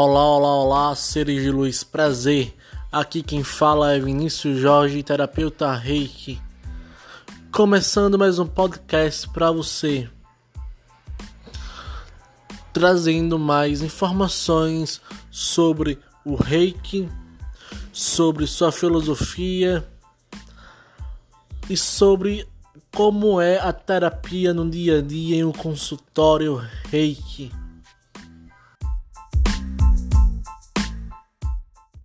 Olá, olá, olá, seres de luz, prazer. Aqui quem fala é Vinícius Jorge, terapeuta Reiki. Começando mais um podcast para você, trazendo mais informações sobre o Reiki, sobre sua filosofia e sobre como é a terapia no dia a dia em um consultório Reiki.